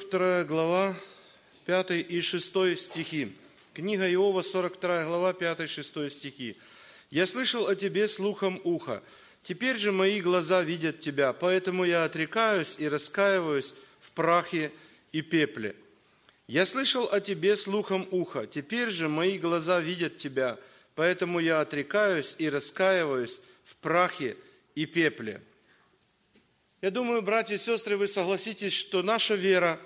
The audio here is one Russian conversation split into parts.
Книга пророка Иова, 42 глава, 5 и 6 стихи. Книга Иова, 42 глава, 5 и 6 стихи. «Я слышал о тебе слухом уха, теперь же мои глаза видят тебя, поэтому я отрекаюсь и раскаиваюсь в прахе и пепле. Я слышал о тебе слухом уха, теперь же мои глаза видят тебя, поэтому я отрекаюсь и раскаиваюсь в прахе и пепле». Я думаю, братья и сестры, вы согласитесь, что наша вера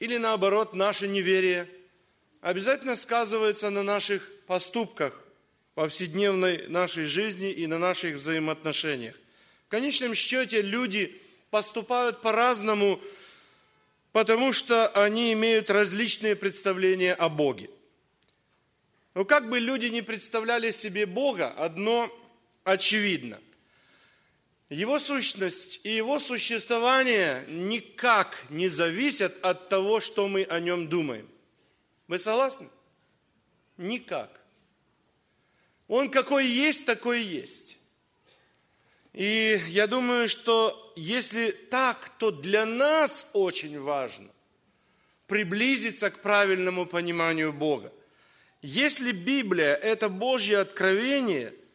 или наоборот наше неверие обязательно сказывается на наших поступках, повседневной нашей жизни и на наших взаимоотношениях. В конечном счете люди поступают по-разному, потому что они имеют различные представления о Боге. Но как бы люди не представляли себе Бога, одно очевидно. Его сущность и его существование никак не зависят от того, что мы о нем думаем. Вы согласны? Никак. Он какой есть, такой есть. И я думаю, что если так, то для нас очень важно приблизиться к правильному пониманию Бога. Если Библия – это Божье откровение –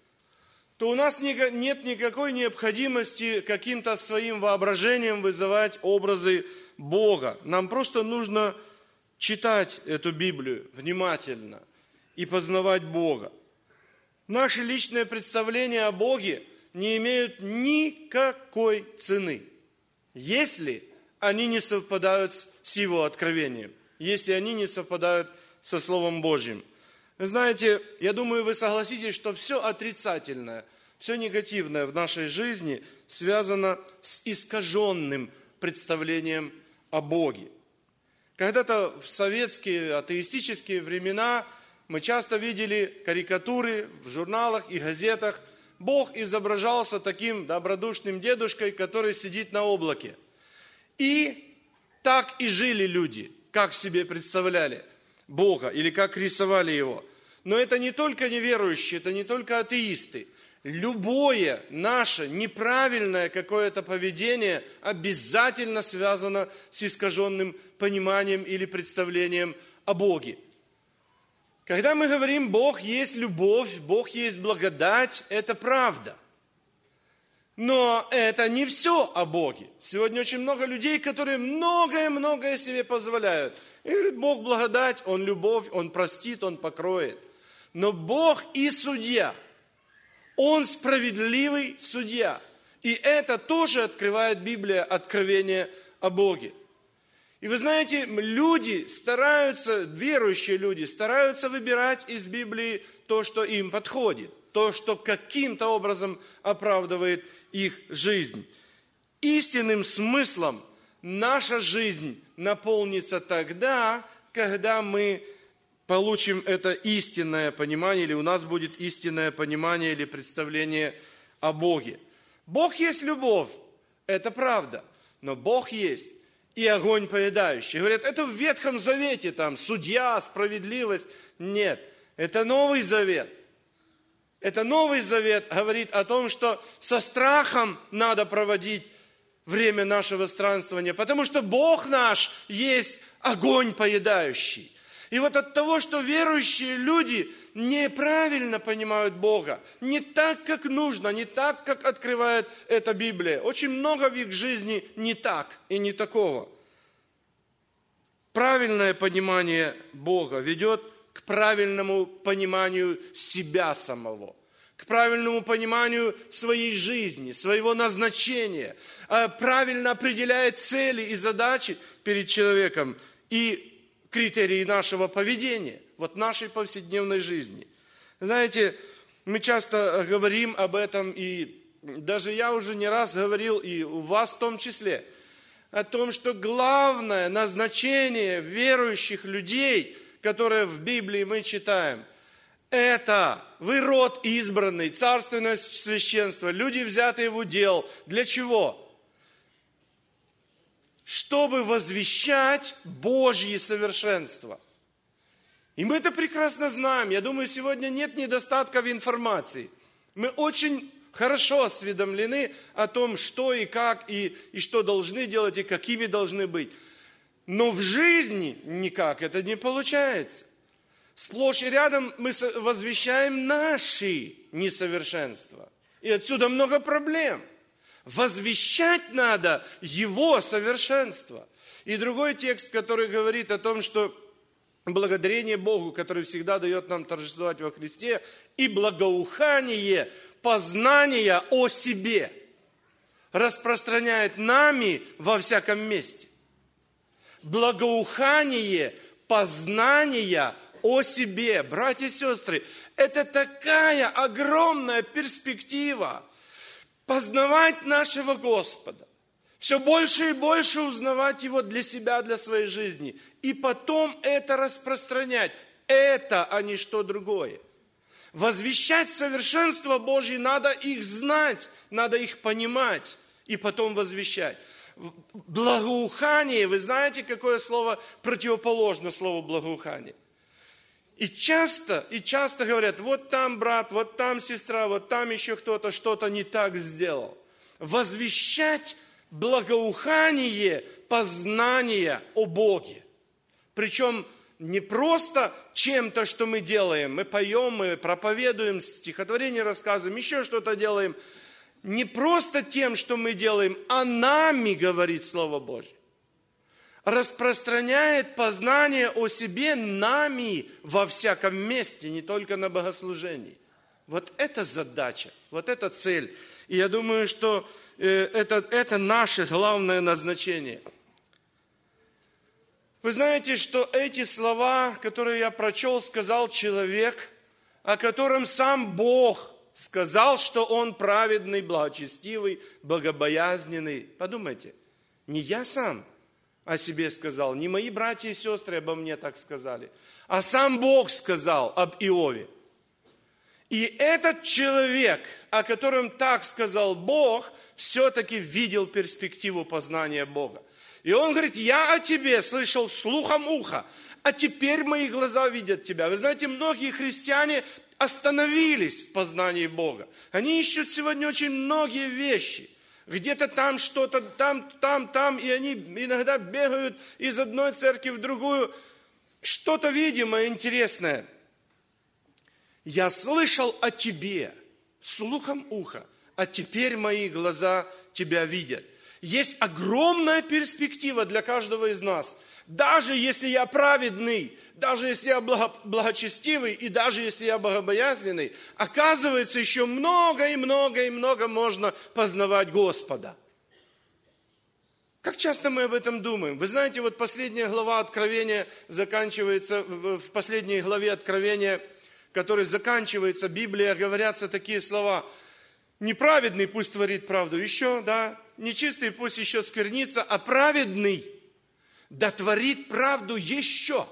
то у нас нет никакой необходимости каким-то своим воображением вызывать образы Бога. Нам просто нужно читать эту Библию внимательно и познавать Бога. Наши личные представления о Боге не имеют никакой цены, если они не совпадают с Его откровением, если они не совпадают со Словом Божьим. Знаете, я думаю, вы согласитесь, что все отрицательное, все негативное в нашей жизни связано с искаженным представлением о Боге. Когда-то в советские атеистические времена мы часто видели карикатуры в журналах и газетах. Бог изображался таким добродушным дедушкой, который сидит на облаке. И так и жили люди, как себе представляли Бога или как рисовали Его. Но это не только неверующие, это не только атеисты. Любое наше неправильное какое-то поведение обязательно связано с искаженным пониманием или представлением о Боге. Когда мы говорим, Бог есть любовь, Бог есть благодать, это правда. Но это не все о Боге. Сегодня очень много людей, которые многое-многое себе позволяют. И говорят, Бог благодать, Он любовь, Он простит, Он покроет – но Бог и судья. Он справедливый судья. И это тоже открывает Библия откровение о Боге. И вы знаете, люди стараются, верующие люди, стараются выбирать из Библии то, что им подходит, то, что каким-то образом оправдывает их жизнь. Истинным смыслом наша жизнь наполнится тогда, когда мы получим это истинное понимание, или у нас будет истинное понимание или представление о Боге. Бог есть любовь, это правда, но Бог есть и огонь поедающий. Говорят, это в Ветхом Завете, там, судья, справедливость. Нет, это Новый Завет. Это Новый Завет говорит о том, что со страхом надо проводить время нашего странствования, потому что Бог наш есть огонь поедающий. И вот от того, что верующие люди неправильно понимают Бога, не так, как нужно, не так, как открывает эта Библия. Очень много в их жизни не так и не такого. Правильное понимание Бога ведет к правильному пониманию себя самого к правильному пониманию своей жизни, своего назначения, а правильно определяет цели и задачи перед человеком и критерии нашего поведения, вот нашей повседневной жизни. Знаете, мы часто говорим об этом, и даже я уже не раз говорил, и у вас в том числе, о том, что главное назначение верующих людей, которое в Библии мы читаем, это вы род избранный, царственное священство, люди, взятые в удел. Для чего? Чтобы возвещать Божье совершенство. И мы это прекрасно знаем. Я думаю, сегодня нет недостатка в информации. Мы очень хорошо осведомлены о том, что и как, и, и что должны делать, и какими должны быть. Но в жизни никак это не получается. Сплошь и рядом мы возвещаем наши несовершенства. И отсюда много проблем. Возвещать надо Его совершенство. И другой текст, который говорит о том, что благодарение Богу, который всегда дает нам торжествовать во Христе, и благоухание познания о себе распространяет нами во всяком месте. Благоухание познания о себе, братья и сестры, это такая огромная перспектива познавать нашего Господа, все больше и больше узнавать Его для себя, для своей жизни, и потом это распространять. Это, а не что другое. Возвещать совершенство Божье, надо их знать, надо их понимать, и потом возвещать. Благоухание, вы знаете, какое слово противоположно слову благоухание? И часто, и часто говорят, вот там брат, вот там сестра, вот там еще кто-то что-то не так сделал. Возвещать благоухание познания о Боге. Причем не просто чем-то, что мы делаем, мы поем, мы проповедуем, стихотворение рассказываем, еще что-то делаем. Не просто тем, что мы делаем, а нами, говорит Слово Божье распространяет познание о себе нами во всяком месте, не только на богослужении. Вот это задача, вот это цель. И я думаю, что э, это, это наше главное назначение. Вы знаете, что эти слова, которые я прочел, сказал человек, о котором сам Бог сказал, что он праведный, благочестивый, богобоязненный. Подумайте, не я сам – о себе сказал, не мои братья и сестры обо мне так сказали, а сам Бог сказал об Иове. И этот человек, о котором так сказал Бог, все-таки видел перспективу познания Бога. И он говорит, я о тебе слышал слухом уха, а теперь мои глаза видят тебя. Вы знаете, многие христиане остановились в познании Бога. Они ищут сегодня очень многие вещи – где-то там что-то, там, там, там, и они иногда бегают из одной церкви в другую. Что-то, видимо, интересное. Я слышал о тебе, слухом уха, а теперь мои глаза тебя видят. Есть огромная перспектива для каждого из нас – даже если я праведный, даже если я благочестивый и даже если я богобоязненный, оказывается, еще много и много и много можно познавать Господа. Как часто мы об этом думаем? Вы знаете, вот последняя глава Откровения заканчивается, в последней главе Откровения, которой заканчивается Библия, говорятся такие слова. Неправедный пусть творит правду еще, да, нечистый пусть еще сквернится, а праведный – да творит правду еще.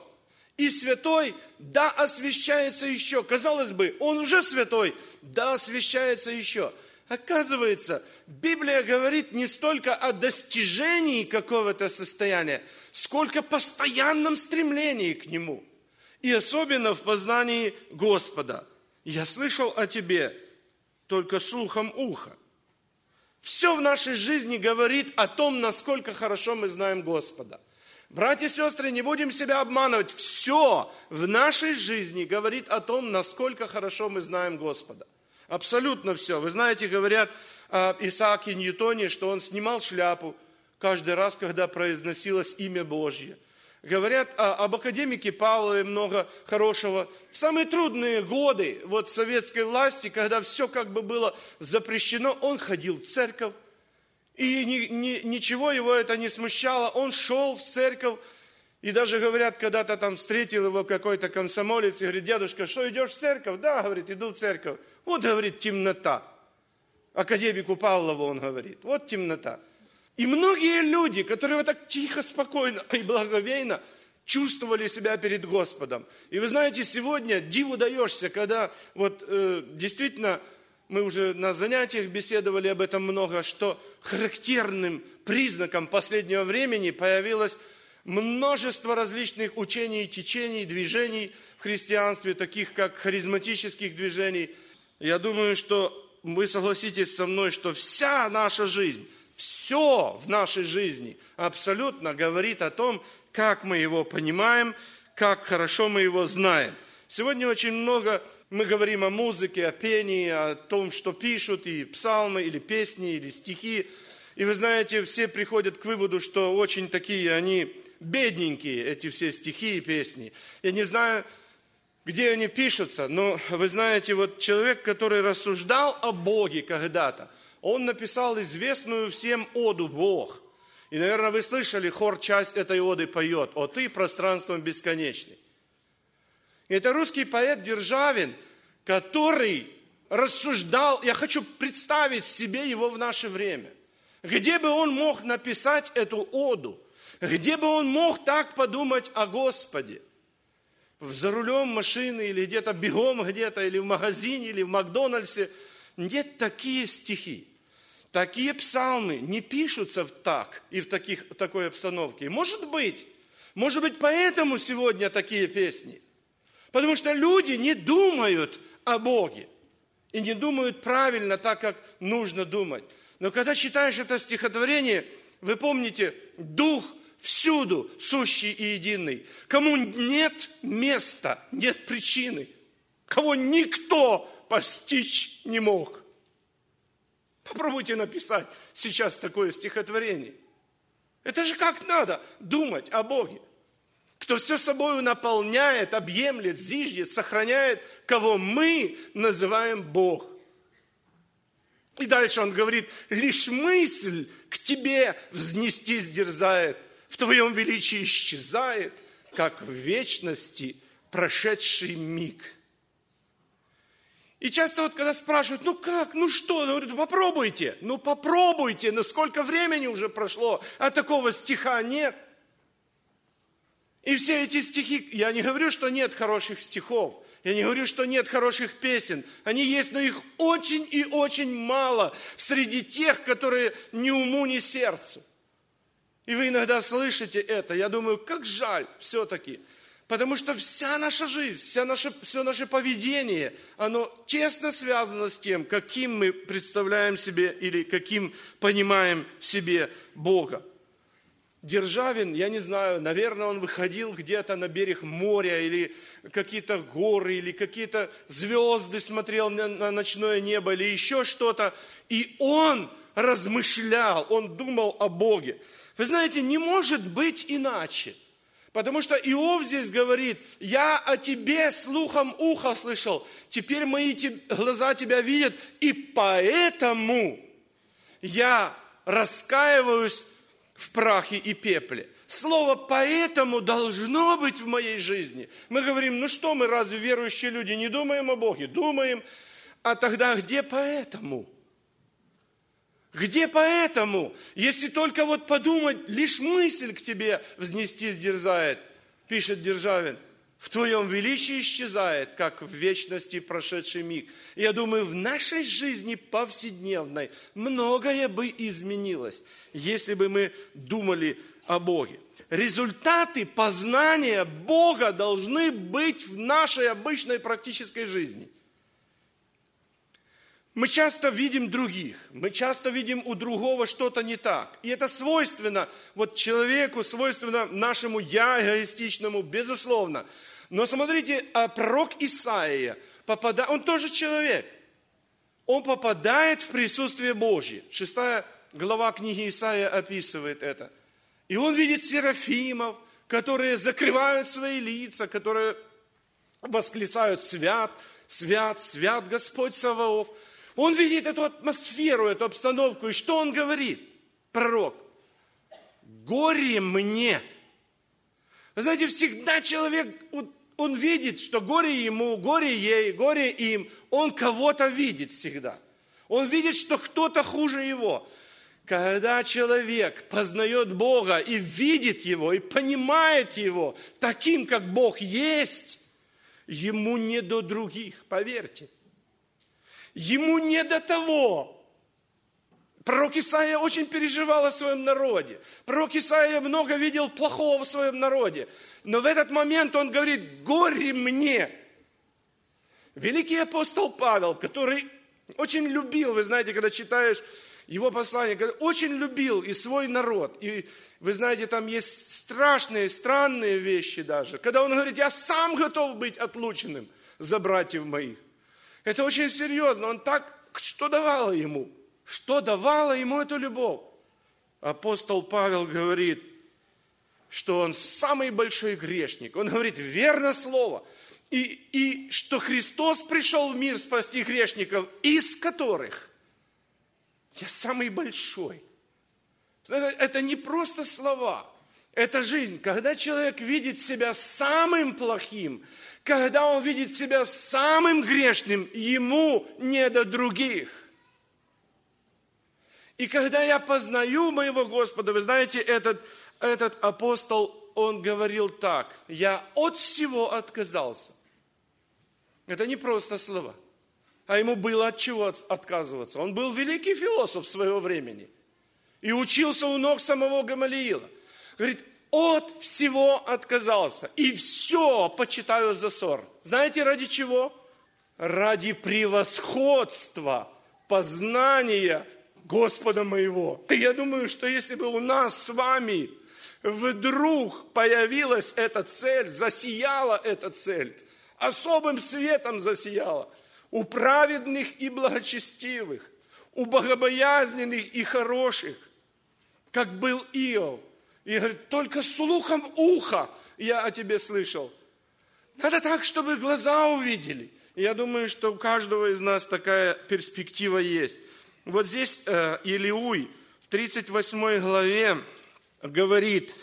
И святой, да освящается еще. Казалось бы, он уже святой, да освящается еще. Оказывается, Библия говорит не столько о достижении какого-то состояния, сколько постоянном стремлении к нему. И особенно в познании Господа. Я слышал о тебе только слухом уха. Все в нашей жизни говорит о том, насколько хорошо мы знаем Господа. Братья и сестры, не будем себя обманывать. Все в нашей жизни говорит о том, насколько хорошо мы знаем Господа. Абсолютно все. Вы знаете, говорят о Исааке Ньютоне, что он снимал шляпу каждый раз, когда произносилось имя Божье. Говорят об академике Павлове много хорошего. В самые трудные годы вот советской власти, когда все как бы было запрещено, он ходил в церковь, и ни, ни, ничего его это не смущало. Он шел в церковь, и даже говорят, когда-то там встретил его какой-то комсомолец и говорит, дедушка, что идешь в церковь? Да, говорит, иду в церковь. Вот, говорит, темнота. Академику Павлову он говорит, вот темнота. И многие люди, которые вот так тихо, спокойно и благовейно чувствовали себя перед Господом. И вы знаете, сегодня диву даешься, когда вот э, действительно мы уже на занятиях беседовали об этом много, что характерным признаком последнего времени появилось множество различных учений, течений, движений в христианстве, таких как харизматических движений. Я думаю, что вы согласитесь со мной, что вся наша жизнь, все в нашей жизни абсолютно говорит о том, как мы его понимаем, как хорошо мы его знаем. Сегодня очень много мы говорим о музыке, о пении, о том, что пишут, и псалмы, или песни, или стихи. И вы знаете, все приходят к выводу, что очень такие они бедненькие, эти все стихи и песни. Я не знаю, где они пишутся, но вы знаете, вот человек, который рассуждал о Боге когда-то, он написал известную всем оду «Бог». И, наверное, вы слышали, хор часть этой оды поет «О ты, пространством бесконечный». Это русский поэт Державин, который рассуждал, я хочу представить себе его в наше время. Где бы он мог написать эту оду? Где бы он мог так подумать о Господе? за рулем машины или где-то бегом где-то, или в магазине, или в Макдональдсе. Нет такие стихи. Такие псалмы не пишутся в так и в, таких, в такой обстановке. Может быть, может быть, поэтому сегодня такие песни. Потому что люди не думают о Боге. И не думают правильно так, как нужно думать. Но когда читаешь это стихотворение, вы помните, Дух всюду сущий и единый. Кому нет места, нет причины. Кого никто постичь не мог. Попробуйте написать сейчас такое стихотворение. Это же как надо думать о Боге. Кто все собой наполняет, объемлет, зиждет, сохраняет, кого мы называем Бог. И дальше он говорит, лишь мысль к тебе взнестись дерзает – в Твоем величии исчезает, как в вечности прошедший миг. И часто вот когда спрашивают, ну как, ну что, ну, говорят, попробуйте, ну попробуйте, но сколько времени уже прошло, а такого стиха нет. И все эти стихи, я не говорю, что нет хороших стихов, я не говорю, что нет хороших песен. Они есть, но их очень и очень мало среди тех, которые ни уму, ни сердцу. И вы иногда слышите это. Я думаю, как жаль все-таки. Потому что вся наша жизнь, вся наша, все наше поведение, оно тесно связано с тем, каким мы представляем себе или каким понимаем себе Бога. Державин, я не знаю, наверное, он выходил где-то на берег моря или какие-то горы, или какие-то звезды смотрел на, на ночное небо, или еще что-то. И он размышлял, он думал о Боге. Вы знаете, не может быть иначе. Потому что Иов здесь говорит, я о тебе слухом уха слышал, теперь мои глаза тебя видят, и поэтому я раскаиваюсь в прахе и пепле. Слово «поэтому» должно быть в моей жизни. Мы говорим, ну что мы, разве верующие люди не думаем о Боге? Думаем. А тогда где «поэтому»? Где поэтому? Если только вот подумать, лишь мысль к тебе взнести дерзает, пишет Державин, в твоем величии исчезает, как в вечности прошедший миг. Я думаю, в нашей жизни повседневной многое бы изменилось, если бы мы думали о Боге. Результаты познания Бога должны быть в нашей обычной практической жизни – мы часто видим других, мы часто видим у другого что-то не так. И это свойственно вот человеку, свойственно нашему я эгоистичному, безусловно. Но смотрите, а пророк Исаия, попадает, он тоже человек. Он попадает в присутствие Божье. Шестая глава книги Исаия описывает это. И он видит серафимов, которые закрывают свои лица, которые восклицают «Свят, свят, свят Господь Саваоф». Он видит эту атмосферу, эту обстановку. И что он говорит, пророк? Горе мне. Вы знаете, всегда человек, он видит, что горе ему, горе ей, горе им. Он кого-то видит всегда. Он видит, что кто-то хуже его. Когда человек познает Бога и видит Его, и понимает Его таким, как Бог есть, ему не до других, поверьте. Ему не до того. Пророк Исаия очень переживал о своем народе. Пророк Исаия много видел плохого в своем народе. Но в этот момент он говорит, горе мне. Великий апостол Павел, который Очень любил, вы знаете, когда читаешь его послание, очень любил и свой народ. И вы знаете, там есть страшные, странные вещи даже. Когда он говорит, я сам готов быть отлученным за братьев моих. Это очень серьезно. Он так, что давало ему? Что давало ему эту любовь? Апостол Павел говорит, что он самый большой грешник. Он говорит, верно слово. И, и что Христос пришел в мир спасти грешников, из которых я самый большой. Это не просто слова, это жизнь. Когда человек видит себя самым плохим, когда он видит себя самым грешным, ему не до других. И когда я познаю моего Господа, вы знаете, этот, этот апостол, он говорил так, я от всего отказался. Это не просто слова, а ему было от чего отказываться. Он был великий философ своего времени и учился у ног самого Гамалиила. Говорит, от всего отказался и все почитаю за ссор. Знаете, ради чего? Ради превосходства, познания Господа моего. И я думаю, что если бы у нас с вами вдруг появилась эта цель, засияла эта цель, особым светом засияла, у праведных и благочестивых, у богобоязненных и хороших, как был Иов. И говорит, только слухом уха я о тебе слышал. Надо так, чтобы глаза увидели. Я думаю, что у каждого из нас такая перспектива есть. Вот здесь э, Илиуй в 38 главе говорит,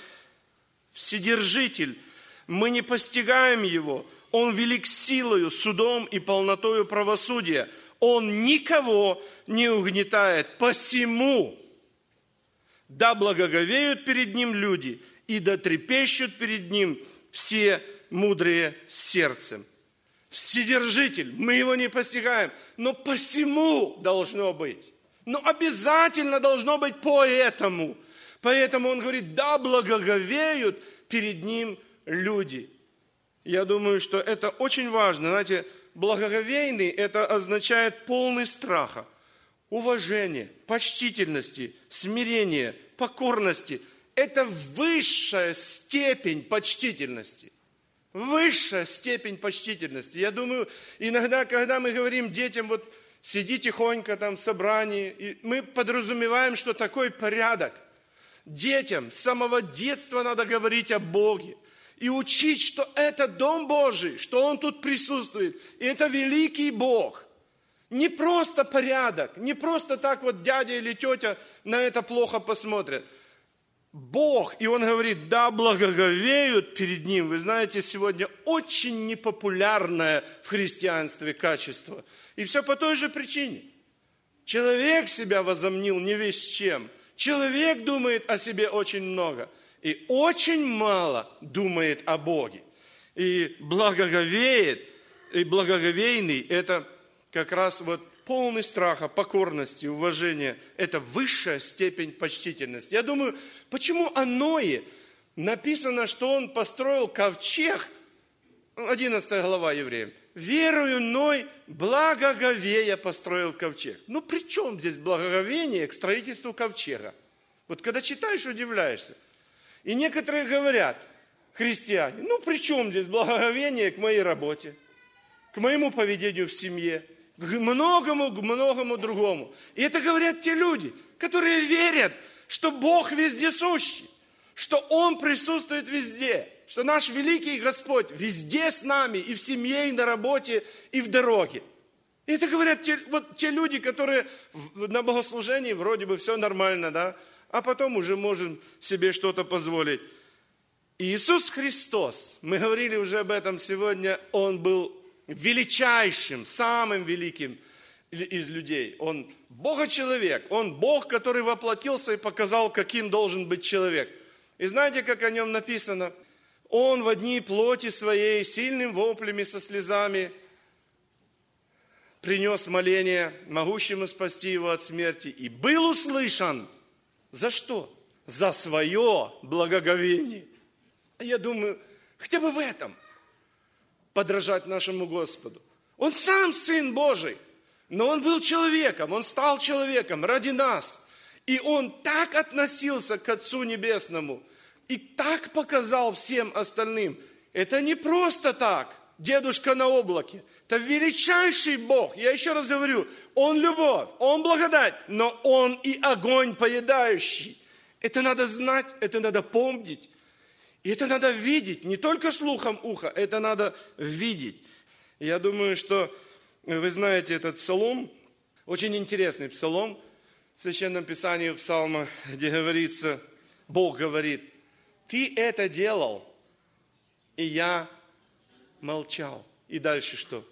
Вседержитель, мы не постигаем его, он велик силою, судом и полнотою правосудия. Он никого не угнетает. Посему да благоговеют перед ним люди, и да трепещут перед ним все мудрые сердцем. Вседержитель, мы его не постигаем, но посему должно быть. Но обязательно должно быть поэтому. Поэтому он говорит, да, благоговеют перед ним люди. Я думаю, что это очень важно. Знаете, благоговейный – это означает полный страха, уважения, почтительности, смирения, покорности. Это высшая степень почтительности. Высшая степень почтительности. Я думаю, иногда, когда мы говорим детям, вот сиди тихонько там в собрании. И мы подразумеваем, что такой порядок. Детям с самого детства надо говорить о Боге и учить, что это Дом Божий, что Он тут присутствует. И это великий Бог. Не просто порядок, не просто так вот дядя или тетя на это плохо посмотрят. Бог, и он говорит, да, благоговеют перед Ним. Вы знаете, сегодня очень непопулярное в христианстве качество. И все по той же причине. Человек себя возомнил не весь чем. Человек думает о себе очень много. И очень мало думает о Боге. И благоговеет, и благоговейный – это как раз вот полный страха, покорности, уважения. Это высшая степень почтительности. Я думаю, почему о Ное написано, что он построил ковчег, 11 глава евреям, верою Ной благоговея построил ковчег. Ну при чем здесь благоговение к строительству ковчега? Вот когда читаешь, удивляешься. И некоторые говорят, христиане, ну при чем здесь благоговение к моей работе, к моему поведению в семье, к многому, к многому другому. И это говорят те люди, которые верят, что Бог вездесущий, что Он присутствует везде, что наш великий Господь везде с нами, и в семье, и на работе, и в дороге. И это говорят те, вот те люди, которые на богослужении вроде бы все нормально, да, а потом уже можем себе что-то позволить. Иисус Христос, мы говорили уже об этом сегодня, Он был величайшим, самым великим из людей. Он Бога-человек, Он Бог, который воплотился и показал, каким должен быть человек. И знаете, как о нем написано? Он в одни плоти своей, сильным воплями, со слезами, принес моление, могущему спасти его от смерти, и был услышан. За что? За свое благоговение. Я думаю, хотя бы в этом – подражать нашему Господу. Он сам Сын Божий. Но он был человеком, он стал человеком ради нас. И он так относился к Отцу Небесному и так показал всем остальным. Это не просто так, дедушка на облаке. Это величайший Бог. Я еще раз говорю, Он любовь, Он благодать, но Он и огонь поедающий. Это надо знать, это надо помнить. И это надо видеть, не только слухом уха, это надо видеть. Я думаю, что вы знаете этот псалом, очень интересный псалом в Священном Писании в Псалмах, где говорится, Бог говорит, ты это делал, и я молчал. И дальше что?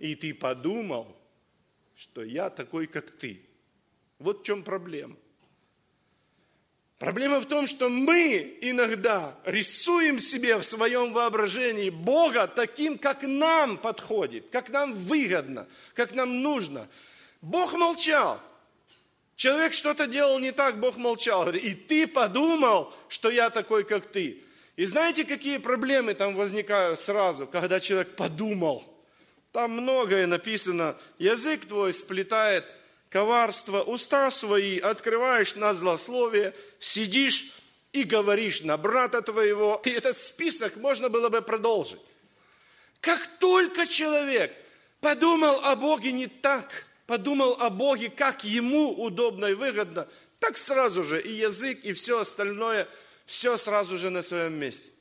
И ты подумал, что я такой, как ты. Вот в чем проблема. Проблема в том, что мы иногда рисуем себе в своем воображении Бога таким, как нам подходит, как нам выгодно, как нам нужно. Бог молчал. Человек что-то делал не так, Бог молчал. И ты подумал, что я такой, как ты. И знаете, какие проблемы там возникают сразу, когда человек подумал? Там многое написано. Язык твой сплетает коварство, уста свои открываешь на злословие, сидишь и говоришь на брата твоего. И этот список можно было бы продолжить. Как только человек подумал о Боге не так, подумал о Боге, как ему удобно и выгодно, так сразу же и язык, и все остальное, все сразу же на своем месте.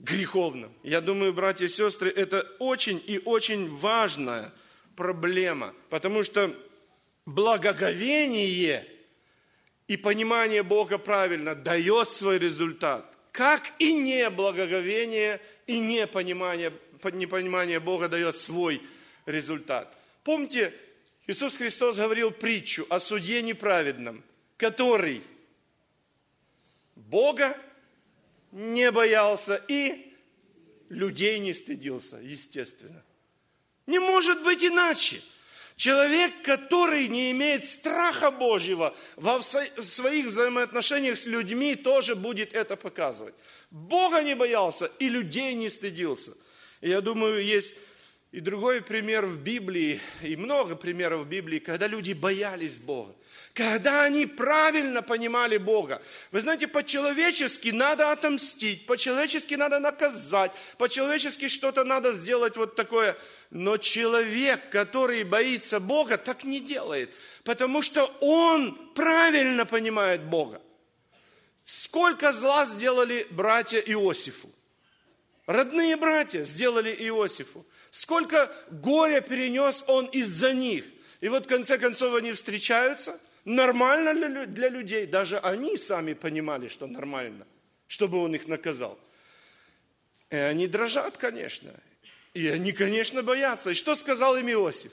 Греховным. Я думаю, братья и сестры, это очень и очень важная проблема, потому что благоговение и понимание Бога правильно дает свой результат, как и неблагоговение и непонимание, непонимание Бога дает свой результат. Помните, Иисус Христос говорил притчу о суде неправедном, который Бога не боялся и людей не стыдился, естественно. Не может быть иначе. Человек, который не имеет страха Божьего во своих взаимоотношениях с людьми, тоже будет это показывать. Бога не боялся и людей не стыдился. Я думаю, есть и другой пример в Библии, и много примеров в Библии, когда люди боялись Бога когда они правильно понимали Бога. Вы знаете, по-человечески надо отомстить, по-человечески надо наказать, по-человечески что-то надо сделать вот такое. Но человек, который боится Бога, так не делает, потому что он правильно понимает Бога. Сколько зла сделали братья Иосифу? Родные братья сделали Иосифу. Сколько горя перенес он из-за них. И вот в конце концов они встречаются – Нормально для людей. Даже они сами понимали, что нормально, чтобы он их наказал. И они дрожат, конечно. И они, конечно, боятся. И что сказал им Иосиф?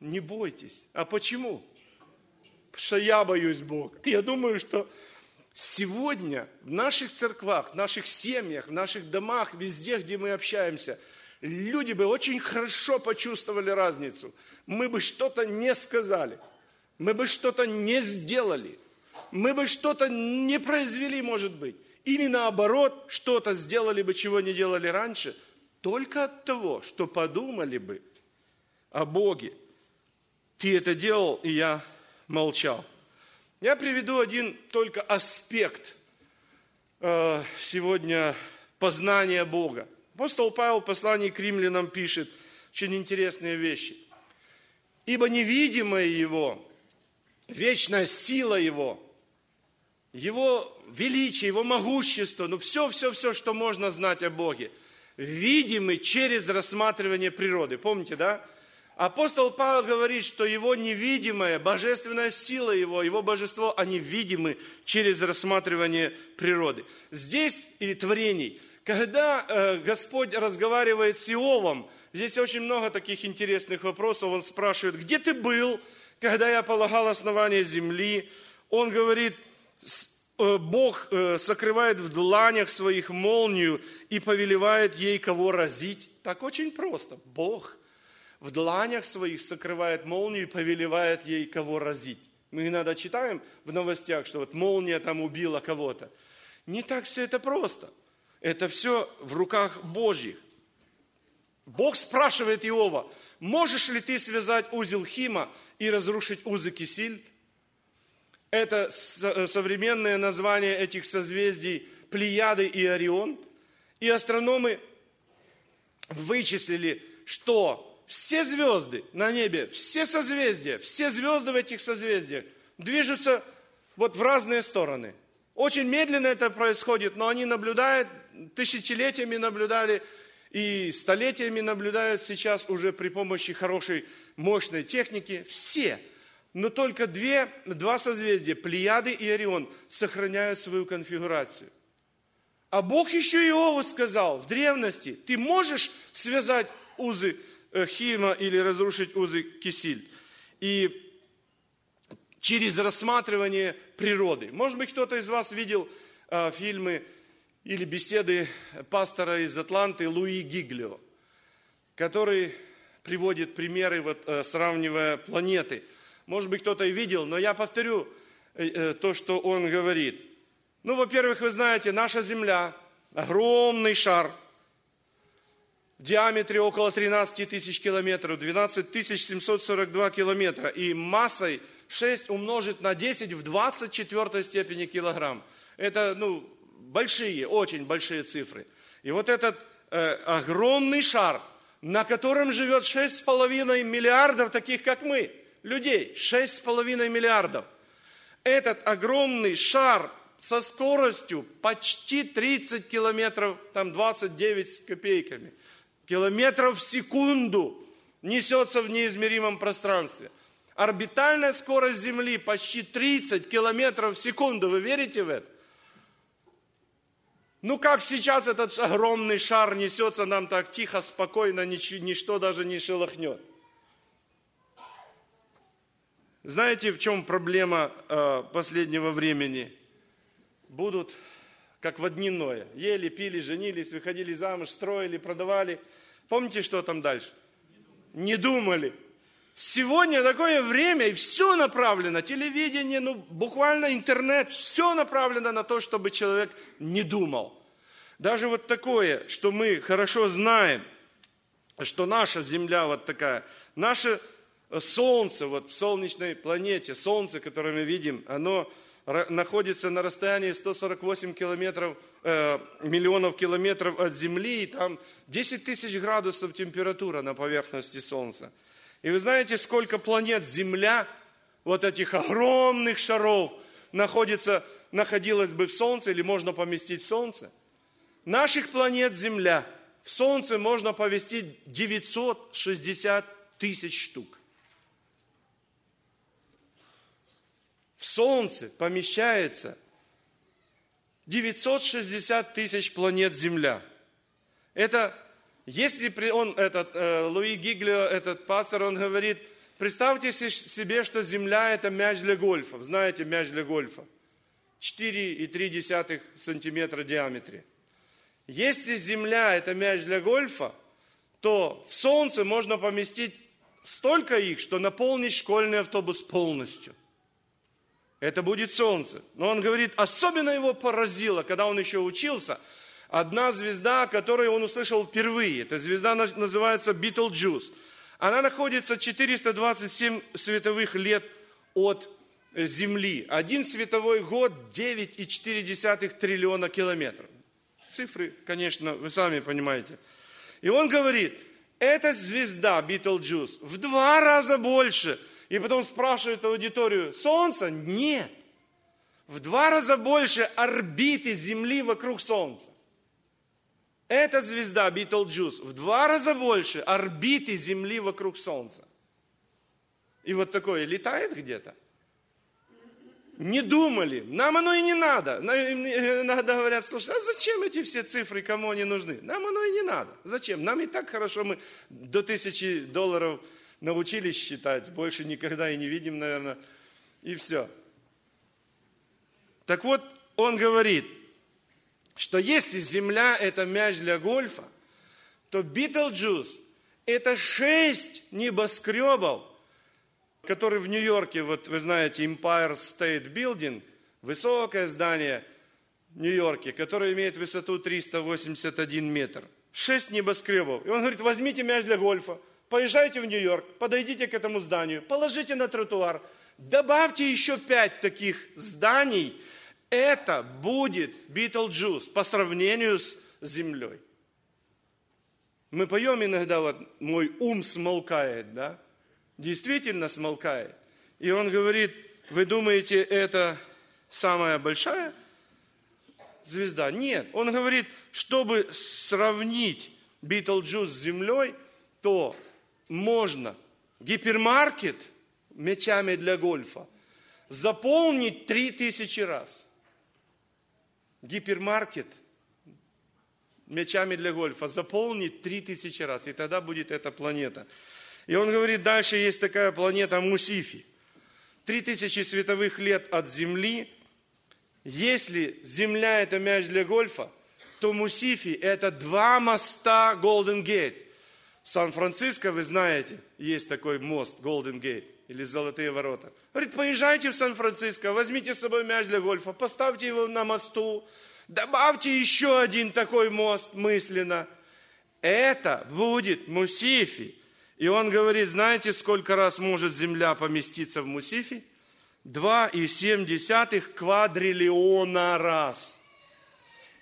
Не бойтесь. А почему? Потому что я боюсь Бога. Я думаю, что сегодня в наших церквах, в наших семьях, в наших домах, везде, где мы общаемся, люди бы очень хорошо почувствовали разницу. Мы бы что-то не сказали – мы бы что-то не сделали, мы бы что-то не произвели, может быть, или наоборот, что-то сделали бы, чего не делали раньше, только от того, что подумали бы о Боге. Ты это делал, и я молчал. Я приведу один только аспект э, сегодня познания Бога. Апостол Павел в послании к римлянам пишет очень интересные вещи. «Ибо невидимое Его, вечная сила Его, Его величие, Его могущество, ну все, все, все, что можно знать о Боге, видимы через рассматривание природы. Помните, да? Апостол Павел говорит, что его невидимая, божественная сила его, его божество, они видимы через рассматривание природы. Здесь, или творений, когда э, Господь разговаривает с Иовом, здесь очень много таких интересных вопросов. Он спрашивает, где ты был, когда я полагал основание земли, он говорит, э, Бог э, сокрывает в дланях своих молнию и повелевает ей кого разить. Так очень просто. Бог в дланях своих сокрывает молнию и повелевает ей кого разить. Мы иногда читаем в новостях, что вот молния там убила кого-то. Не так все это просто. Это все в руках Божьих. Бог спрашивает Иова, можешь ли ты связать узел Хима и разрушить узы Кисиль? Это э, современное название этих созвездий Плеяды и Орион. И астрономы вычислили, что все звезды на небе, все созвездия, все звезды в этих созвездиях движутся вот в разные стороны. Очень медленно это происходит, но они наблюдают, тысячелетиями наблюдали и столетиями наблюдают сейчас уже при помощи хорошей, мощной техники. Все. Но только две, два созвездия, Плеяды и Орион, сохраняют свою конфигурацию. А Бог еще Иову сказал в древности, ты можешь связать узы э, Хима или разрушить узы Кисиль. И через рассматривание природы. Может быть, кто-то из вас видел э, фильмы или беседы пастора из Атланты Луи Гиглио, который приводит примеры, вот, э, сравнивая планеты. Может быть, кто-то и видел, но я повторю э, э, то, что он говорит. Ну, во-первых, вы знаете, наша Земля, огромный шар, в диаметре около 13 тысяч километров, 12 742 километра, и массой 6 умножить на 10 в 24 степени килограмм. Это, ну, большие, очень большие цифры. И вот этот э, огромный шар, на котором живет 6,5 миллиардов таких, как мы, людей, 6,5 миллиардов. Этот огромный шар со скоростью почти 30 километров, там 29 с копейками, километров в секунду несется в неизмеримом пространстве – Орбитальная скорость Земли почти 30 километров в секунду. Вы верите в это? Ну как сейчас этот огромный шар несется нам так тихо, спокойно, ничто даже не шелохнет. Знаете, в чем проблема э, последнего времени? Будут как в одниное. Ели, пили, женились, выходили замуж, строили, продавали. Помните, что там дальше? Не думали. Сегодня такое время, и все направлено, телевидение, ну, буквально интернет, все направлено на то, чтобы человек не думал. Даже вот такое, что мы хорошо знаем, что наша Земля вот такая, наше Солнце, вот в солнечной планете, Солнце, которое мы видим, оно находится на расстоянии 148 километров, э, миллионов километров от Земли, и там 10 тысяч градусов температура на поверхности Солнца. И вы знаете, сколько планет Земля, вот этих огромных шаров, находится, находилось бы в Солнце или можно поместить в Солнце? Наших планет Земля в Солнце можно поместить 960 тысяч штук. В Солнце помещается 960 тысяч планет Земля. Это если он, этот, э, Луи Гиглио, этот пастор, он говорит, представьте себе, что земля это мяч для гольфа. Знаете, мяч для гольфа. 4,3 сантиметра в диаметре. Если земля это мяч для гольфа, то в солнце можно поместить столько их, что наполнить школьный автобус полностью. Это будет солнце. Но он говорит, особенно его поразило, когда он еще учился – одна звезда, которую он услышал впервые. Эта звезда называется Betelgeuse. Она находится 427 световых лет от Земли. Один световой год 9,4 триллиона километров. Цифры, конечно, вы сами понимаете. И он говорит, эта звезда Betelgeuse в два раза больше. И потом спрашивает аудиторию, Солнце? Нет. В два раза больше орбиты Земли вокруг Солнца. Эта звезда Betelgeuse в два раза больше орбиты Земли вокруг Солнца. И вот такое летает где-то. Не думали, нам оно и не надо. Иногда говорят, слушай, а зачем эти все цифры, кому они нужны? Нам оно и не надо. Зачем? Нам и так хорошо, мы до тысячи долларов научились считать, больше никогда и не видим, наверное, и все. Так вот, он говорит – что если Земля – это мяч для гольфа, то Betelgeuse – это шесть небоскребов, которые в Нью-Йорке, вот вы знаете, Empire State Building, высокое здание в Нью-Йорке, которое имеет высоту 381 метр. Шесть небоскребов. И он говорит, возьмите мяч для гольфа, поезжайте в Нью-Йорк, подойдите к этому зданию, положите на тротуар, добавьте еще пять таких зданий, это будет Betelgeuse по сравнению с землей. Мы поем иногда, вот мой ум смолкает, да? Действительно смолкает. И он говорит, вы думаете, это самая большая звезда? Нет. Он говорит, чтобы сравнить Betelgeuse с землей, то можно гипермаркет мячами для гольфа заполнить три тысячи раз. Гипермаркет мячами для гольфа три тысячи раз, и тогда будет эта планета. И он говорит, дальше есть такая планета Мусифи. Три тысячи световых лет от Земли. Если Земля – это мяч для гольфа, то Мусифи – это два моста Голден Гейт. В Сан-Франциско, вы знаете, есть такой мост, Голден Гейт, или Золотые ворота. Говорит, поезжайте в Сан-Франциско, возьмите с собой мяч для гольфа, поставьте его на мосту, добавьте еще один такой мост мысленно. Это будет Мусифи. И он говорит, знаете, сколько раз может земля поместиться в Мусифи? 2,7 квадриллиона раз.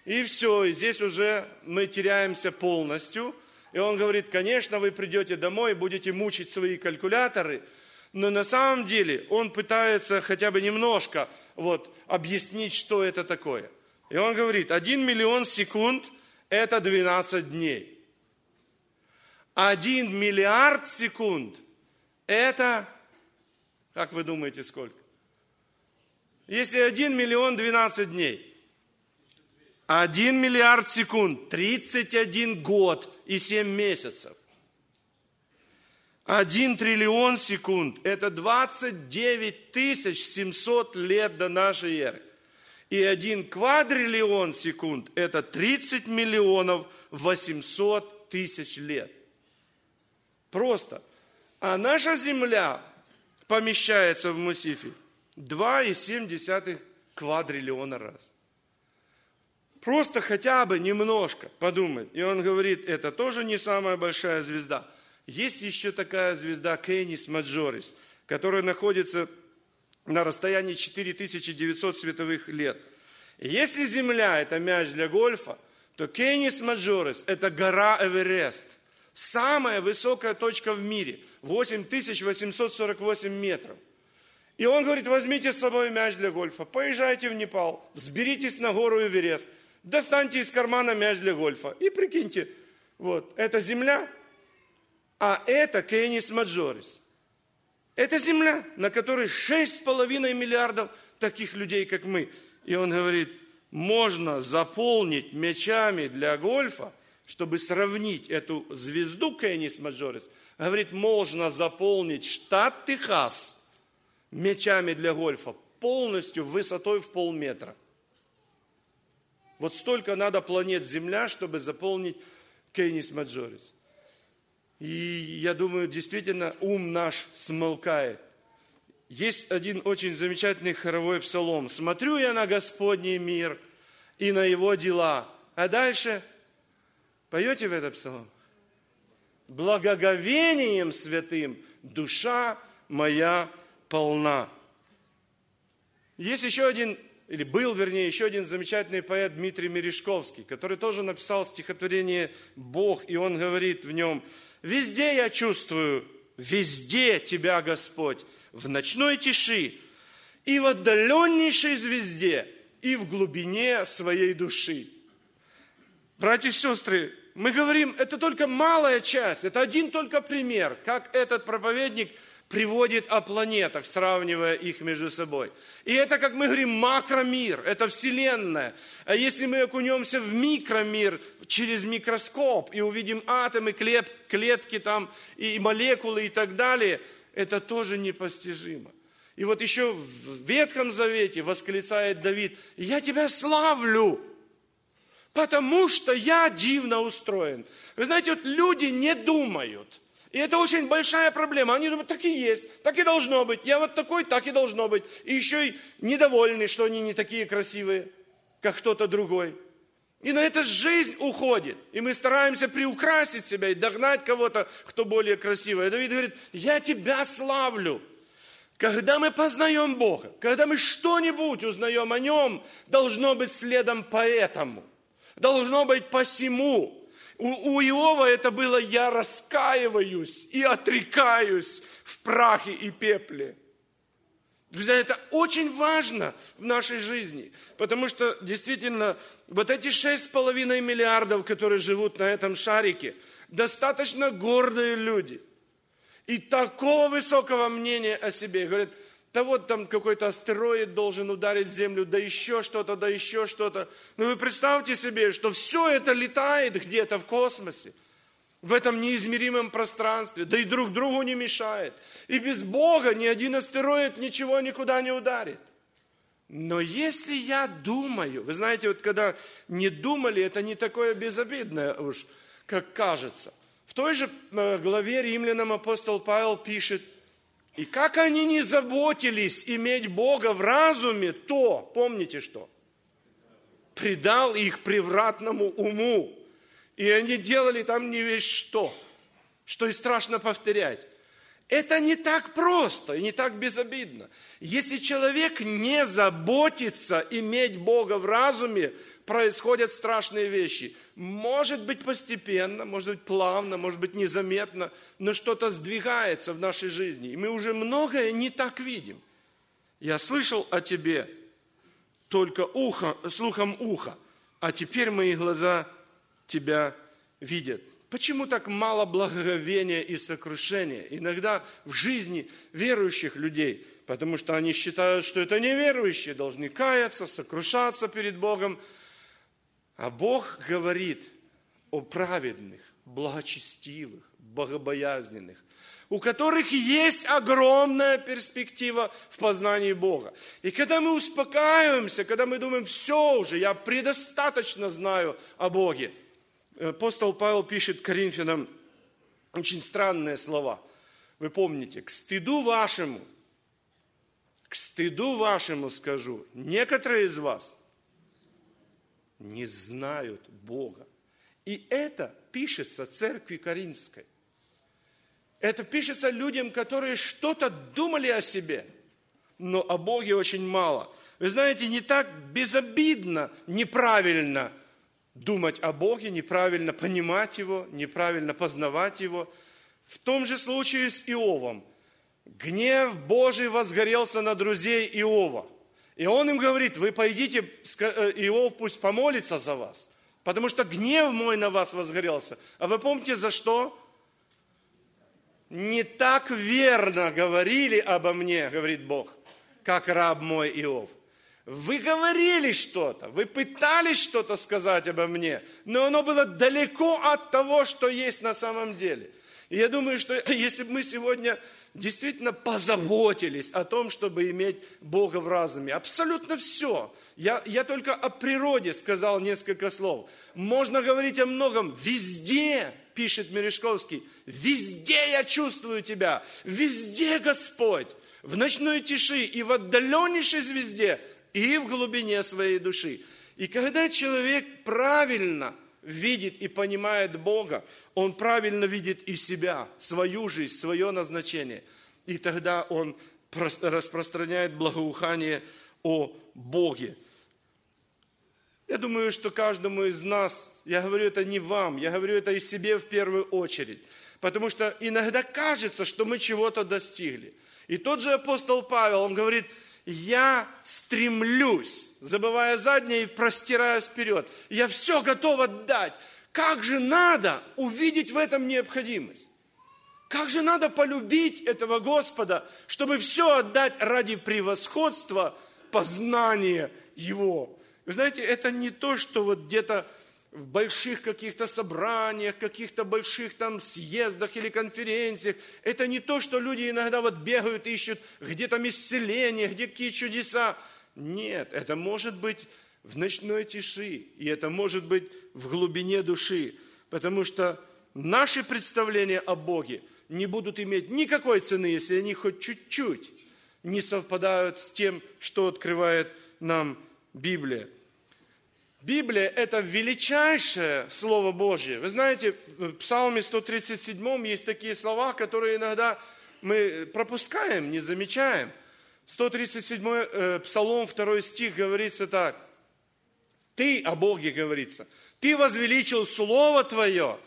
И все, и здесь уже мы теряемся полностью – и он говорит, конечно, вы придете домой, будете мучить свои калькуляторы, но на самом деле он пытается хотя бы немножко вот, объяснить, что это такое. И он говорит, 1 миллион секунд – это 12 дней. 1 миллиард секунд – это, как вы думаете, сколько? Если 1 миллион 12 дней, 1 миллиард секунд, 31 год и 7 месяцев. 1 триллион секунд – это 29 тысяч 700 лет до нашей эры. И 1 квадриллион секунд – это 30 миллионов 800 тысяч лет. Просто. А наша Земля помещается в Мусифе 2,7 квадриллиона раз. Просто хотя бы немножко подумать. И он говорит, это тоже не самая большая звезда. Есть еще такая звезда Кейнис Маджорис, которая находится на расстоянии 4900 световых лет. Если Земля – это мяч для гольфа, то Кейнис Маджорис – это гора Эверест. Самая высокая точка в мире – 8848 метров. И он говорит, возьмите с собой мяч для гольфа, поезжайте в Непал, взберитесь на гору Эверест – достаньте из кармана мяч для гольфа и прикиньте, вот, это земля, а это Кейнис Маджорис. Это земля, на которой 6,5 миллиардов таких людей, как мы. И он говорит, можно заполнить мячами для гольфа, чтобы сравнить эту звезду Кейнис Маджорис, говорит, можно заполнить штат Техас мячами для гольфа полностью высотой в полметра. Вот столько надо планет Земля, чтобы заполнить Кейнис Маджорис. И я думаю, действительно ум наш смолкает. Есть один очень замечательный хоровой псалом. «Смотрю я на Господний мир и на его дела». А дальше поете в этот псалом? «Благоговением святым душа моя полна». Есть еще один или был, вернее, еще один замечательный поэт Дмитрий Мережковский, который тоже написал стихотворение «Бог», и он говорит в нем, «Везде я чувствую, везде Тебя, Господь, в ночной тиши, и в отдаленнейшей звезде, и в глубине своей души». Братья и сестры, мы говорим, это только малая часть, это один только пример, как этот проповедник – приводит о планетах, сравнивая их между собой. И это, как мы говорим, макромир, это Вселенная. А если мы окунемся в микромир через микроскоп и увидим атомы, клет, клетки там, и молекулы и так далее, это тоже непостижимо. И вот еще в Ветхом Завете восклицает Давид, я тебя славлю, потому что я дивно устроен. Вы знаете, вот люди не думают – и это очень большая проблема. Они думают, так и есть, так и должно быть. Я вот такой, так и должно быть. И еще и недовольны, что они не такие красивые, как кто-то другой. И на это жизнь уходит. И мы стараемся приукрасить себя и догнать кого-то, кто более красивый. И Давид говорит, я тебя славлю. Когда мы познаем Бога, когда мы что-нибудь узнаем о Нем, должно быть следом по этому. Должно быть посему. У, у Иова это было «я раскаиваюсь и отрекаюсь в прахе и пепле». Друзья, это очень важно в нашей жизни, потому что действительно вот эти шесть с половиной миллиардов, которые живут на этом шарике, достаточно гордые люди. И такого высокого мнения о себе. Говорят, да вот там какой-то астероид должен ударить в Землю, да еще что-то, да еще что-то. Но ну, вы представьте себе, что все это летает где-то в космосе, в этом неизмеримом пространстве, да и друг другу не мешает. И без Бога ни один астероид ничего никуда не ударит. Но если я думаю, вы знаете, вот когда не думали, это не такое безобидное уж, как кажется. В той же э, главе римлянам апостол Павел пишет – и как они не заботились иметь Бога в разуме, то, помните что? Предал их превратному уму. И они делали там не весь что, что и страшно повторять. Это не так просто и не так безобидно. Если человек не заботится иметь Бога в разуме, происходят страшные вещи. Может быть постепенно, может быть плавно, может быть незаметно, но что-то сдвигается в нашей жизни. И мы уже многое не так видим. Я слышал о тебе только ухо, слухом уха, а теперь мои глаза тебя видят. Почему так мало благоговения и сокрушения иногда в жизни верующих людей? Потому что они считают, что это неверующие, должны каяться, сокрушаться перед Богом, а Бог говорит о праведных, благочестивых, богобоязненных, у которых есть огромная перспектива в познании Бога. И когда мы успокаиваемся, когда мы думаем, все уже, я предостаточно знаю о Боге, апостол Павел пишет Коринфянам очень странные слова. Вы помните, к стыду вашему, к стыду вашему скажу, некоторые из вас – не знают Бога. И это пишется церкви Коринфской. Это пишется людям, которые что-то думали о себе, но о Боге очень мало. Вы знаете, не так безобидно, неправильно думать о Боге, неправильно понимать Его, неправильно познавать Его. В том же случае с Иовом. Гнев Божий возгорелся на друзей Иова – и он им говорит, вы пойдите, э, Иов пусть помолится за вас, потому что гнев мой на вас возгорелся. А вы помните за что? Не так верно говорили обо мне, говорит Бог, как раб мой Иов. Вы говорили что-то, вы пытались что-то сказать обо мне, но оно было далеко от того, что есть на самом деле. И я думаю, что если бы мы сегодня действительно позаботились о том, чтобы иметь Бога в разуме. Абсолютно все. Я, я только о природе сказал несколько слов. Можно говорить о многом. Везде, пишет Мережковский, везде я чувствую Тебя. Везде, Господь. В ночной тиши и в отдаленнейшей звезде, и в глубине своей души. И когда человек правильно видит и понимает Бога, он правильно видит и себя, свою жизнь, свое назначение. И тогда он распространяет благоухание о Боге. Я думаю, что каждому из нас, я говорю это не вам, я говорю это и себе в первую очередь. Потому что иногда кажется, что мы чего-то достигли. И тот же апостол Павел, он говорит, я стремлюсь, забывая заднее и простираясь вперед. Я все готов отдать. Как же надо увидеть в этом необходимость? Как же надо полюбить этого Господа, чтобы все отдать ради превосходства познания Его. Вы знаете, это не то, что вот где-то в больших каких-то собраниях, каких-то больших там съездах или конференциях. Это не то, что люди иногда вот бегают, ищут, где там исцеление, где какие чудеса. Нет, это может быть в ночной тиши, и это может быть в глубине души, потому что наши представления о Боге не будут иметь никакой цены, если они хоть чуть-чуть не совпадают с тем, что открывает нам Библия. Библия – это величайшее Слово Божье. Вы знаете, в Псалме 137 есть такие слова, которые иногда мы пропускаем, не замечаем. 137 э, Псалом, 2 стих говорится так. Ты, о Боге говорится, ты возвеличил Слово Твое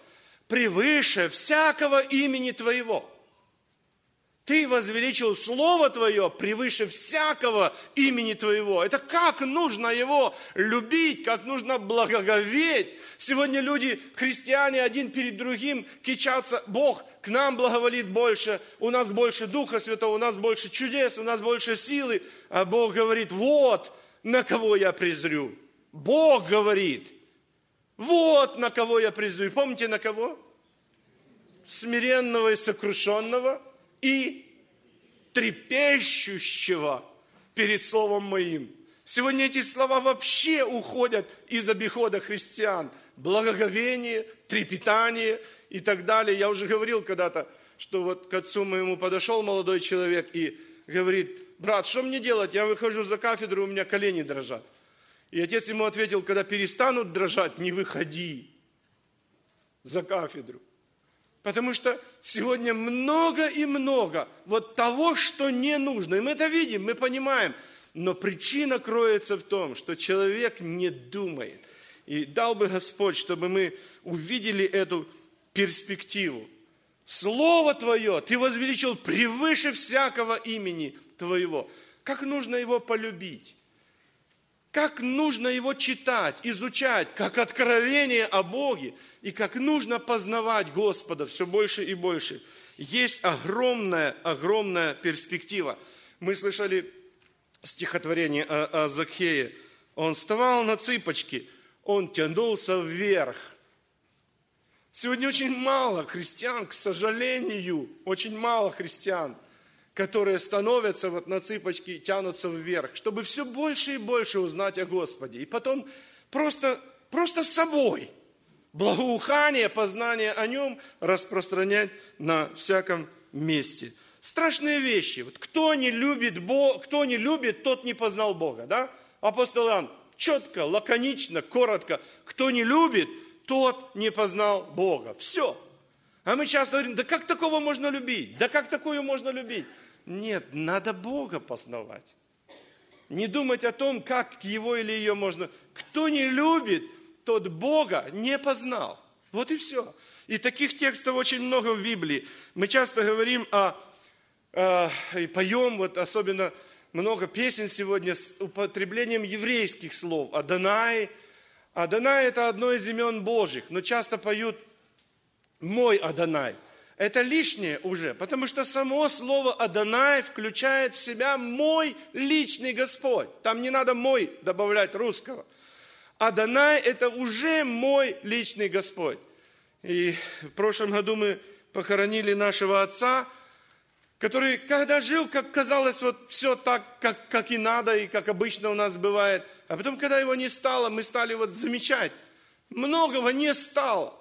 превыше всякого имени Твоего. Ты возвеличил Слово Твое превыше всякого имени Твоего. Это как нужно Его любить, как нужно благоговеть. Сегодня люди, христиане, один перед другим кичатся. Бог к нам благоволит больше, у нас больше Духа Святого, у нас больше чудес, у нас больше силы. А Бог говорит, вот на кого я презрю. Бог говорит, вот на кого я презрю. Помните на кого? Смиренного и сокрушенного – и трепещущего перед Словом моим. Сегодня эти слова вообще уходят из обихода христиан. Благоговение, трепетание и так далее. Я уже говорил когда-то, что вот к отцу моему подошел молодой человек и говорит, брат, что мне делать? Я выхожу за кафедру, у меня колени дрожат. И отец ему ответил, когда перестанут дрожать, не выходи за кафедру. Потому что сегодня много и много вот того, что не нужно. И мы это видим, мы понимаем. Но причина кроется в том, что человек не думает. И дал бы Господь, чтобы мы увидели эту перспективу. Слово Твое Ты возвеличил превыше всякого имени Твоего. Как нужно его полюбить? Как нужно его читать, изучать, как откровение о Боге, и как нужно познавать Господа все больше и больше. Есть огромная, огромная перспектива. Мы слышали стихотворение о, о Закхее. Он вставал на цыпочки, он тянулся вверх. Сегодня очень мало христиан, к сожалению, очень мало христиан – которые становятся вот на цыпочки и тянутся вверх, чтобы все больше и больше узнать о Господе. И потом просто, просто собой благоухание, познание о Нем распространять на всяком месте. Страшные вещи. Вот кто не любит Бог, кто не любит, тот не познал Бога. Да? Апостол Иоанн четко, лаконично, коротко. Кто не любит, тот не познал Бога. Все. А мы часто говорим, да как такого можно любить? Да как такое можно любить? Нет, надо Бога познавать. Не думать о том, как его или ее можно. Кто не любит, тот Бога не познал. Вот и все. И таких текстов очень много в Библии. Мы часто говорим о, э, и поем, вот особенно много песен сегодня с употреблением еврейских слов. Адонай. Адонай – это одно из имен Божьих, но часто поют «мой Адонай». Это лишнее уже, потому что само слово Адонай включает в себя мой личный Господь. Там не надо мой добавлять русского. Адонай – это уже мой личный Господь. И в прошлом году мы похоронили нашего отца, который, когда жил, как казалось, вот все так, как, как и надо, и как обычно у нас бывает. А потом, когда его не стало, мы стали вот замечать, многого не стало.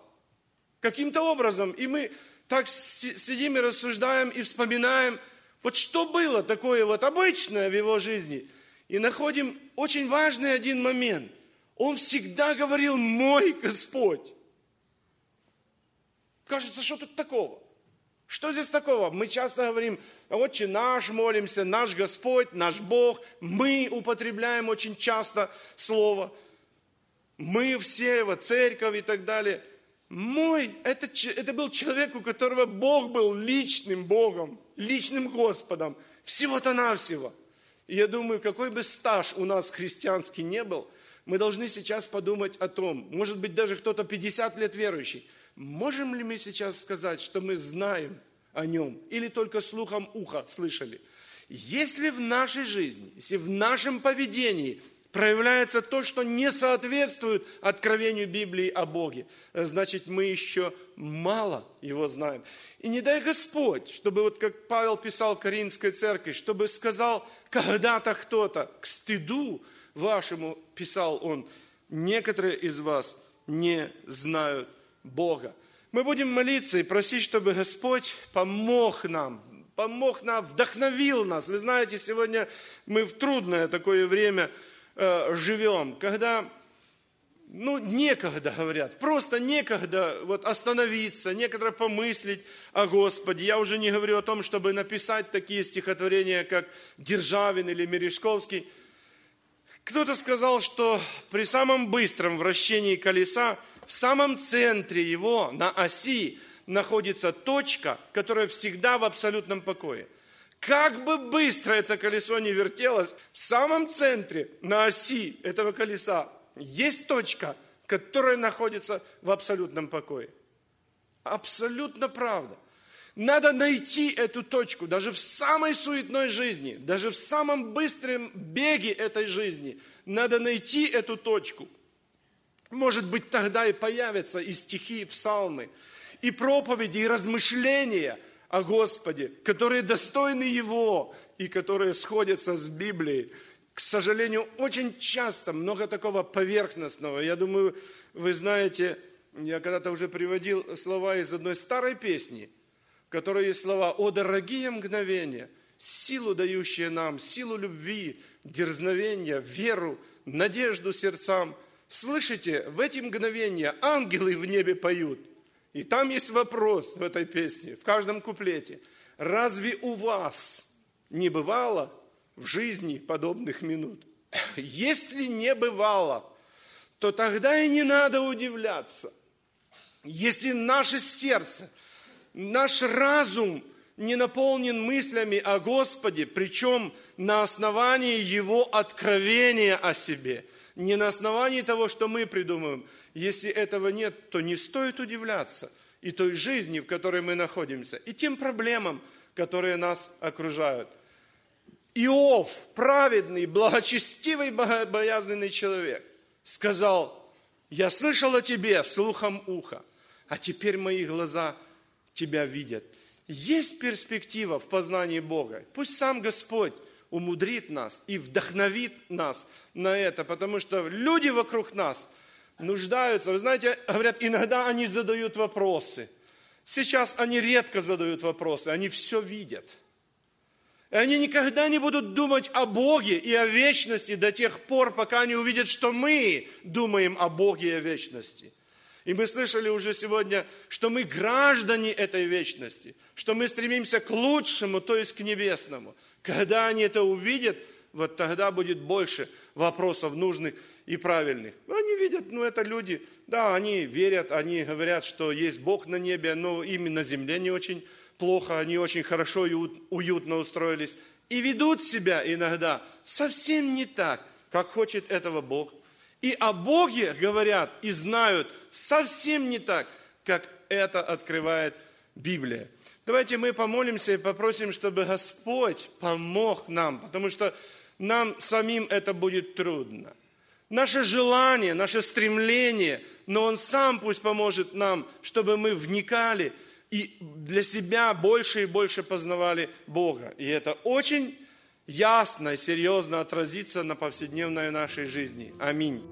Каким-то образом. И мы так сидим и рассуждаем и вспоминаем, вот что было такое вот обычное в его жизни. И находим очень важный один момент. Он всегда говорил «мой Господь». Кажется, что тут такого? Что здесь такого? Мы часто говорим, отче наш, молимся, наш Господь, наш Бог. Мы употребляем очень часто слово. Мы все, его церковь и так далее – мой, это, это был человек, у которого Бог был личным Богом, личным Господом, всего-то навсего. И я думаю, какой бы стаж у нас христианский не был, мы должны сейчас подумать о том, может быть, даже кто-то 50 лет верующий, можем ли мы сейчас сказать, что мы знаем о нем, или только слухом уха слышали? Если в нашей жизни, если в нашем поведении проявляется то, что не соответствует откровению Библии о Боге, значит, мы еще мало Его знаем. И не дай Господь, чтобы, вот как Павел писал Каринской церкви, чтобы сказал когда-то кто-то, к стыду вашему, писал он, некоторые из вас не знают Бога. Мы будем молиться и просить, чтобы Господь помог нам, помог нам, вдохновил нас. Вы знаете, сегодня мы в трудное такое время – Э, живем, когда ну, некогда, говорят, просто некогда вот остановиться, некогда помыслить о Господе. Я уже не говорю о том, чтобы написать такие стихотворения, как Державин или Мережковский. Кто-то сказал, что при самом быстром вращении колеса в самом центре его, на оси, находится точка, которая всегда в абсолютном покое. Как бы быстро это колесо не вертелось, в самом центре, на оси этого колеса, есть точка, которая находится в абсолютном покое. Абсолютно правда. Надо найти эту точку, даже в самой суетной жизни, даже в самом быстром беге этой жизни. Надо найти эту точку. Может быть, тогда и появятся и стихи, и псалмы, и проповеди, и размышления о Господе, которые достойны Его и которые сходятся с Библией. К сожалению, очень часто много такого поверхностного. Я думаю, вы знаете, я когда-то уже приводил слова из одной старой песни, в которой есть слова «О, дорогие мгновения, силу дающие нам, силу любви, дерзновения, веру, надежду сердцам». Слышите, в эти мгновения ангелы в небе поют. И там есть вопрос в этой песне, в каждом куплете. Разве у вас не бывало в жизни подобных минут. Если не бывало, то тогда и не надо удивляться. Если наше сердце, наш разум не наполнен мыслями о Господе, причем на основании Его откровения о себе, не на основании того, что мы придумываем. Если этого нет, то не стоит удивляться и той жизни, в которой мы находимся, и тем проблемам, которые нас окружают – Иов, праведный, благочестивый, богобоязненный человек, сказал, я слышал о тебе слухом уха, а теперь мои глаза тебя видят. Есть перспектива в познании Бога. Пусть сам Господь умудрит нас и вдохновит нас на это, потому что люди вокруг нас нуждаются. Вы знаете, говорят, иногда они задают вопросы. Сейчас они редко задают вопросы, они все видят – и они никогда не будут думать о Боге и о вечности до тех пор, пока они увидят, что мы думаем о Боге и о вечности. И мы слышали уже сегодня, что мы граждане этой вечности, что мы стремимся к лучшему, то есть к небесному. Когда они это увидят, вот тогда будет больше вопросов нужных и правильных. Они видят, ну это люди, да, они верят, они говорят, что есть Бог на небе, но им на земле не очень плохо, они очень хорошо и уютно устроились. И ведут себя иногда совсем не так, как хочет этого Бог. И о Боге говорят и знают совсем не так, как это открывает Библия. Давайте мы помолимся и попросим, чтобы Господь помог нам, потому что нам самим это будет трудно. Наше желание, наше стремление, но Он сам пусть поможет нам, чтобы мы вникали – и для себя больше и больше познавали Бога. И это очень ясно и серьезно отразится на повседневной нашей жизни. Аминь.